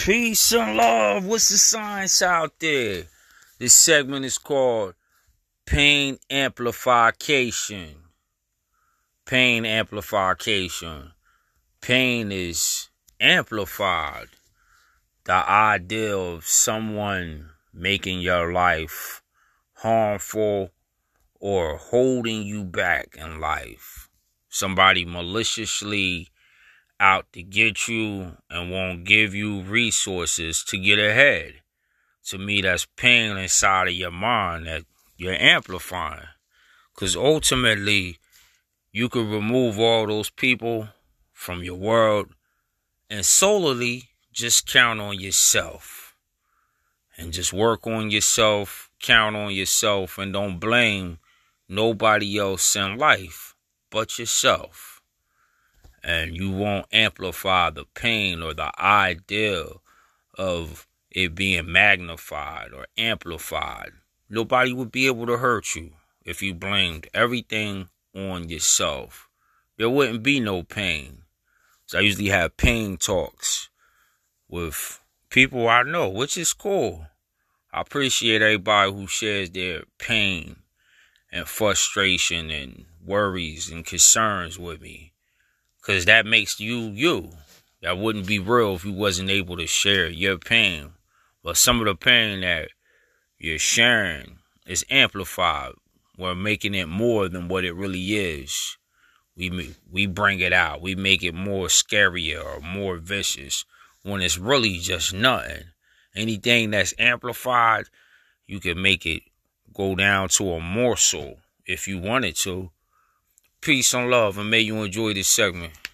Peace and love. What's the science out there? This segment is called Pain Amplification. Pain Amplification. Pain is amplified. The idea of someone making your life harmful or holding you back in life. Somebody maliciously out to get you and won't give you resources to get ahead. To me, that's pain inside of your mind that you're amplifying. Because ultimately, you could remove all those people from your world and solely just count on yourself. And just work on yourself, count on yourself, and don't blame nobody else in life but yourself and you won't amplify the pain or the idea of it being magnified or amplified. Nobody would be able to hurt you if you blamed everything on yourself. There wouldn't be no pain. So I usually have pain talks with people I know, which is cool. I appreciate everybody who shares their pain and frustration and worries and concerns with me. Cause that makes you you. That wouldn't be real if you wasn't able to share your pain. But some of the pain that you're sharing is amplified. We're making it more than what it really is. We we bring it out. We make it more scarier or more vicious when it's really just nothing. Anything that's amplified, you can make it go down to a morsel if you wanted to Peace and love, and may you enjoy this segment.